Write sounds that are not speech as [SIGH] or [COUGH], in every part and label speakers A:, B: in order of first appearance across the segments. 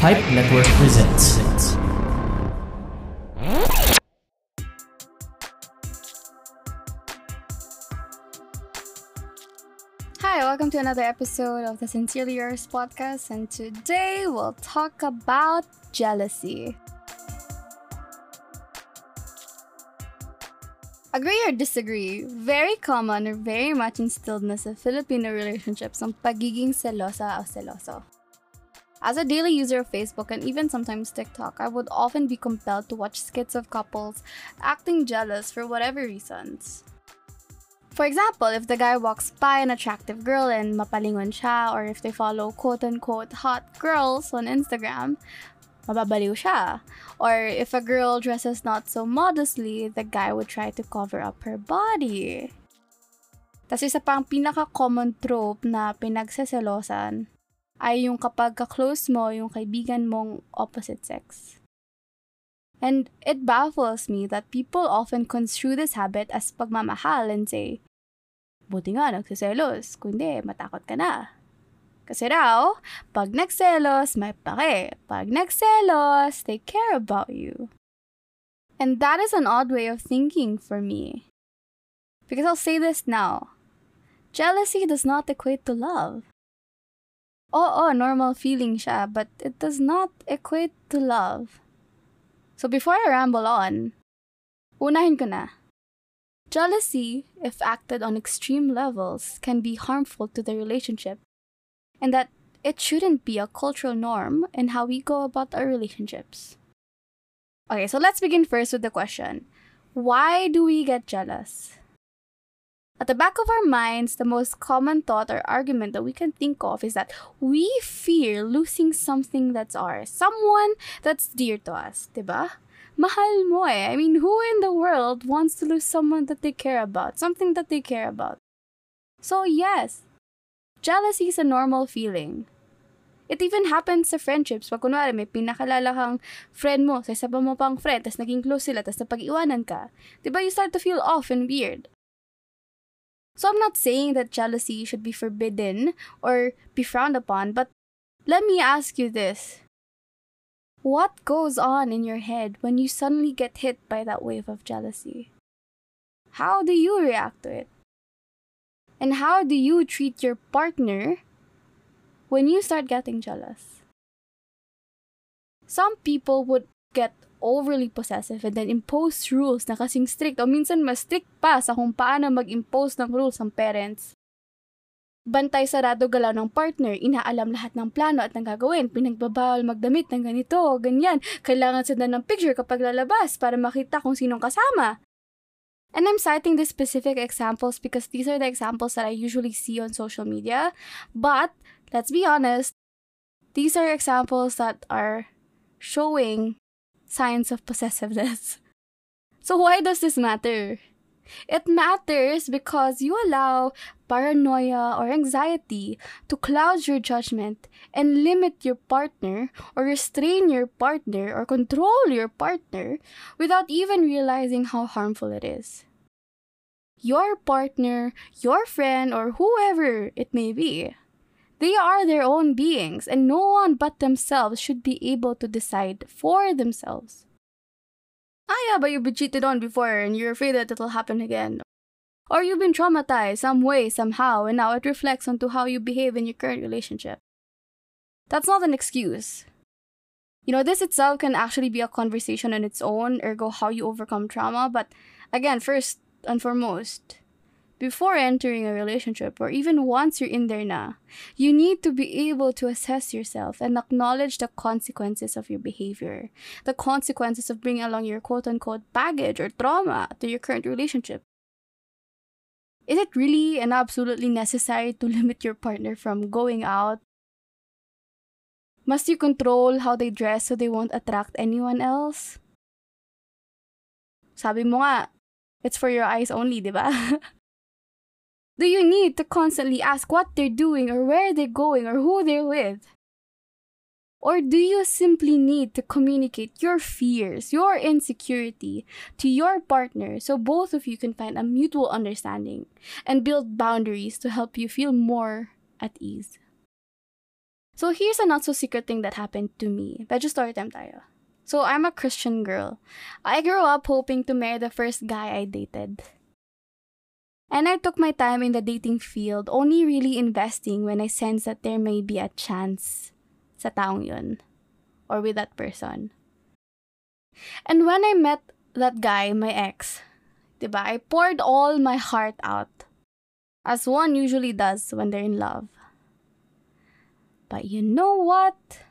A: Pipe Network presents.
B: Hi, welcome to another episode of the Sincerely Yours podcast, and today we'll talk about jealousy. Agree or disagree, very common or very much instilled na sa Filipino relationships ang pagiging selosa o seloso. As a daily user of Facebook and even sometimes TikTok, I would often be compelled to watch skits of couples acting jealous for whatever reasons. For example, if the guy walks by an attractive girl and mapalingon siya, or if they follow quote-unquote hot girls on Instagram, mababaliw siya. Or if a girl dresses not so modestly, the guy would try to cover up her body. Tapos isa pang pinaka-common trope na pinagseselosan ay yung kapag ka-close mo yung kaibigan mong opposite sex. And it baffles me that people often construe this habit as pagmamahal and say, buti nga nagsiselos, kundi matakot ka na. Kasi raw, pag nagselos, may pake. Pag nagselos, they care about you. And that is an odd way of thinking for me. Because I'll say this now. Jealousy does not equate to love. Oo, normal feeling siya, but it does not equate to love. So before I ramble on, unahin ko na. Jealousy, if acted on extreme levels, can be harmful to the relationship, and that it shouldn't be a cultural norm in how we go about our relationships. Okay, so let's begin first with the question Why do we get jealous? At the back of our minds, the most common thought or argument that we can think of is that we fear losing something that's ours, someone that's dear to us, diba? Mahal mo eh. I mean, who in the world wants to lose someone that they care about, something that they care about? So yes, jealousy is a normal feeling. It even happens sa friendships. Pag kunwari may pinakalala kang friend mo, sa isa pa mo pang friend, tapos naging close sila, tapos napag-iwanan ka. Diba you start to feel off and weird? So I'm not saying that jealousy should be forbidden or be frowned upon, but let me ask you this. What goes on in your head when you suddenly get hit by that wave of jealousy? How do you react to it? And how do you treat your partner when you start getting jealous? Some people would get overly possessive and then impose rules na kasing strict o minsan mas strict pa sa kung paano mag-impose ng rules ang parents. Bantay sarado galaw ng partner, inaalam lahat ng plano at ng gagawin, pinagbabawal magdamit ng ganito, ganyan, kailangan sundan ng picture kapag lalabas para makita kung sinong kasama. And I'm citing these specific examples because these are the examples that I usually see on social media. But, let's be honest, these are examples that are showing signs of possessiveness. [LAUGHS] So why does this matter? It matters because you allow paranoia or anxiety to cloud your judgment and limit your partner or restrain your partner or control your partner without even realizing how harmful it is. Your partner, your friend, or whoever it may be, they are their own beings and no one but themselves should be able to decide for themselves. Ah, yeah, but you've been cheated on before and you're afraid that it'll happen again. Or you've been traumatized some way, somehow, and now it reflects onto how you behave in your current relationship. That's not an excuse. You know, this itself can actually be a conversation on its own, ergo how you overcome trauma, but again, first and foremost, before entering a relationship or even once you're in there na, you need to be able to assess yourself and acknowledge the consequences of your behavior, the consequences of bringing along your quote unquote baggage or trauma to your current relationship. Is it really and absolutely necessary to [LAUGHS] limit your partner from going out? Must you control how they dress so they won't attract anyone else? Sabi mo nga, it's for your eyes only, di ba? [LAUGHS] Do you need to constantly ask what they're doing or where they're going or who they're with? Or do you simply need to communicate your fears, your insecurity to your partner so both of you can find a mutual understanding and build boundaries to help you feel more at ease? So here's a not so secret thing that happened to me. Medyo story time tayo. So I'm a Christian girl. I grew up hoping to marry the first guy I dated. And I took my time in the dating field, only really investing when I sensed that there may be a chance sa taong yun or with that person. And when I met that guy, my ex, diba, I poured all my heart out, as one usually does when they're in love. But you know what?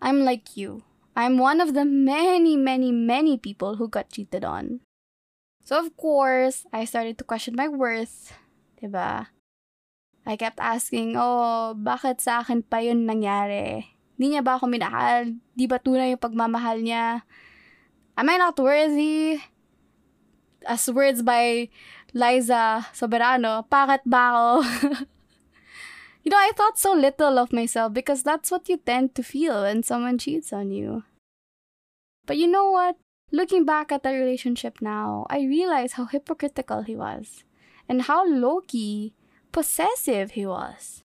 B: I'm like you. I'm one of the many, many, many people who got cheated on. So of course, I started to question my worth, diba? I kept asking, oh, bakit sa akin pa yun nangyari? Di niya ba ako minahal? Di ba tunay yung pagmamahal niya? Am I not worthy? As words by Liza Soberano, bakit ba ako? [LAUGHS] you know, I thought so little of myself because that's what you tend to feel when someone cheats on you. But you know what? Looking back at the relationship now, I realize how hypocritical he was and how low key possessive he was.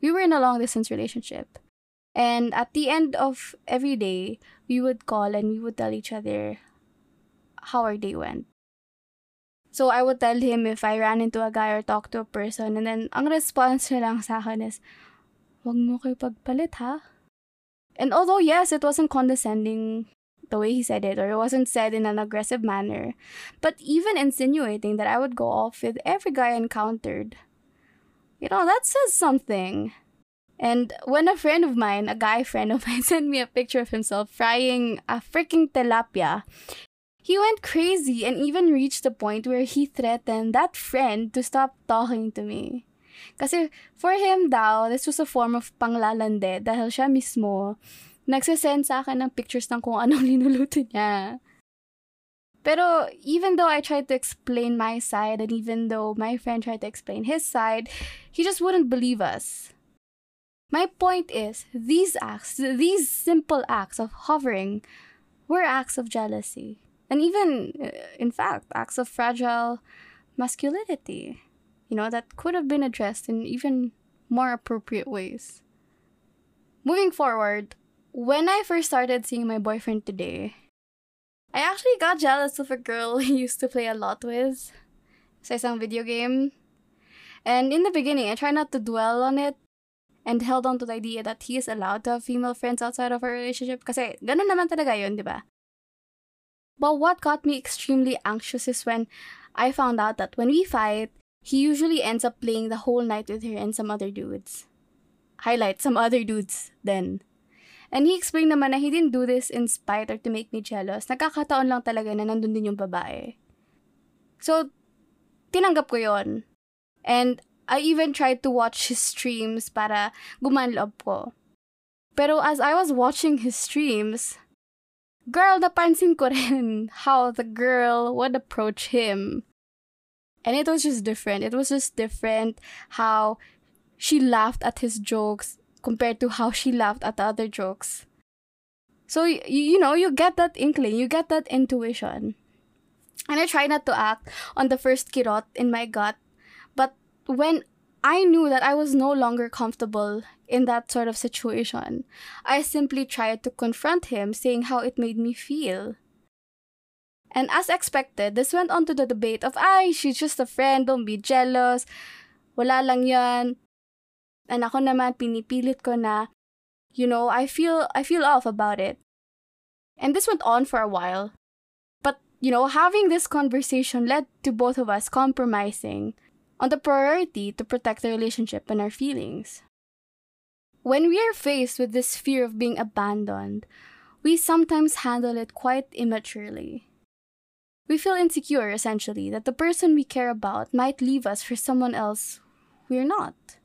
B: We were in a long distance relationship. And at the end of every day, we would call and we would tell each other how our day went. So I would tell him if I ran into a guy or talked to a person and then ang response niya lang sa akin is, wag mo kayo pagpalit ha? And although yes, it wasn't condescending the way he said it or it wasn't said in an aggressive manner, but even insinuating that I would go off with every guy I encountered, you know, that says something. And when a friend of mine, a guy friend of [LAUGHS] mine, sent me a picture of himself frying a freaking tilapia, he went crazy and even reached the point where he threatened that friend to stop talking to me. Kasi for him daw, this was a form of panglalande dahil siya mismo nagsasend sa akin ng pictures ng kung anong [LAUGHS] linuluto niya. Pero even though I tried to explain my side and even though my friend tried to explain his side, he just wouldn't believe us. My point is, these acts, these simple acts of hovering, were acts of jealousy. And even, uh, in fact, acts of fragile masculinity. You know, that could have been addressed in even more appropriate ways. Moving forward, when I first started seeing my boyfriend today, I actually got jealous of a girl [LAUGHS] he used to play a lot with sa isang video game. And in the beginning, I tried not to dwell on it and held on to the idea that he is allowed to have female friends outside of our relationship kasi ganun naman talaga yun, di ba? But what got me extremely anxious is when I found out that when we fight, he usually ends up playing the whole night with her and some other dudes. Highlight some other dudes then. And he explained naman na he didn't do this in spite or to make me jealous. Nagkakataon lang talaga na nandun din yung babae. So, tinanggap ko yon And I even tried to watch his streams para gumaan loob ko. Pero as I was watching his streams, girl, napansin ko rin [LAUGHS] how the girl would approach him. And it was just different. It was just different how she laughed at his jokes compared to how she laughed at the other jokes. So, you, you know, you get that inkling, you get that intuition. And I try not to act on the first kirot in my gut but when I knew that I was no longer comfortable in that sort of situation, I simply tried to confront him, saying how it made me feel. And as expected, this went on to the debate of, ay, she's just a friend, don't be jealous, wala lang yan. And ako naman, pinipilit ko na, you know, I feel, I feel off about it. And this went on for a while. But, you know, having this conversation led to both of us compromising on the priority to protect the relationship and our feelings. When we are faced with this fear of being abandoned, we sometimes handle it quite immaturely. We feel insecure, essentially, that the person we care about might leave us for someone else we're not.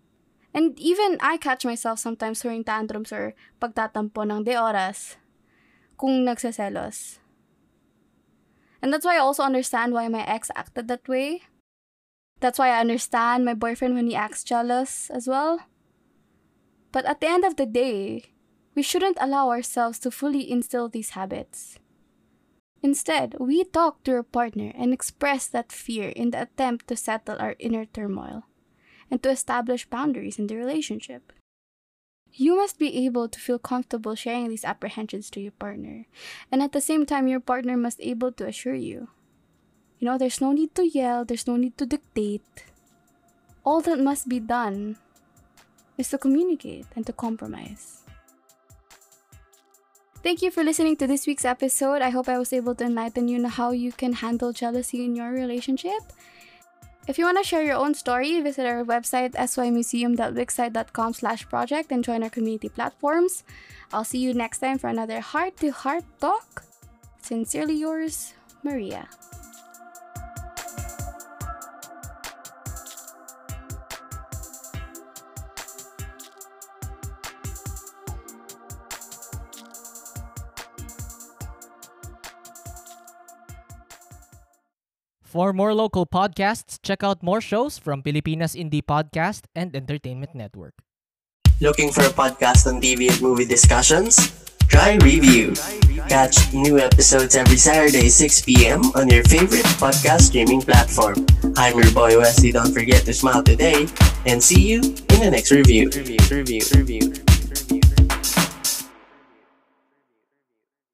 B: And even I catch myself sometimes throwing tantrums or pagtatampo ng de oras kung nagsaselos. And that's why I also understand why my ex acted that way that's why I understand my boyfriend when he acts jealous as well. But at the end of the day, we shouldn't allow ourselves to fully instill these habits. Instead, we talk to our partner and express that fear in the attempt to settle our inner turmoil and to establish boundaries in the relationship. You must be able to feel comfortable sharing these apprehensions to your partner. And at the same time, your partner must be able to assure you. You know, there's no need to yell, there's no need to dictate. All that must be done is to communicate and to compromise. Thank you for listening to this week's episode. I hope I was able to enlighten you on how you can handle jealousy in your relationship. If you want to share your own story, visit our website symuseum.wixsite.com slash project and join our community platforms. I'll see you next time for another heart-to-heart talk. Sincerely yours, Maria.
A: For more local podcasts, check out more shows from Pilipinas Indie Podcast and Entertainment Network.
C: Looking for a podcast on TV and movie discussions? Try Review. Catch new episodes every Saturday, 6 p.m. on your favorite podcast streaming platform. I'm your boy Wesley. Don't forget to smile today and see you in the next review. Review, review, review.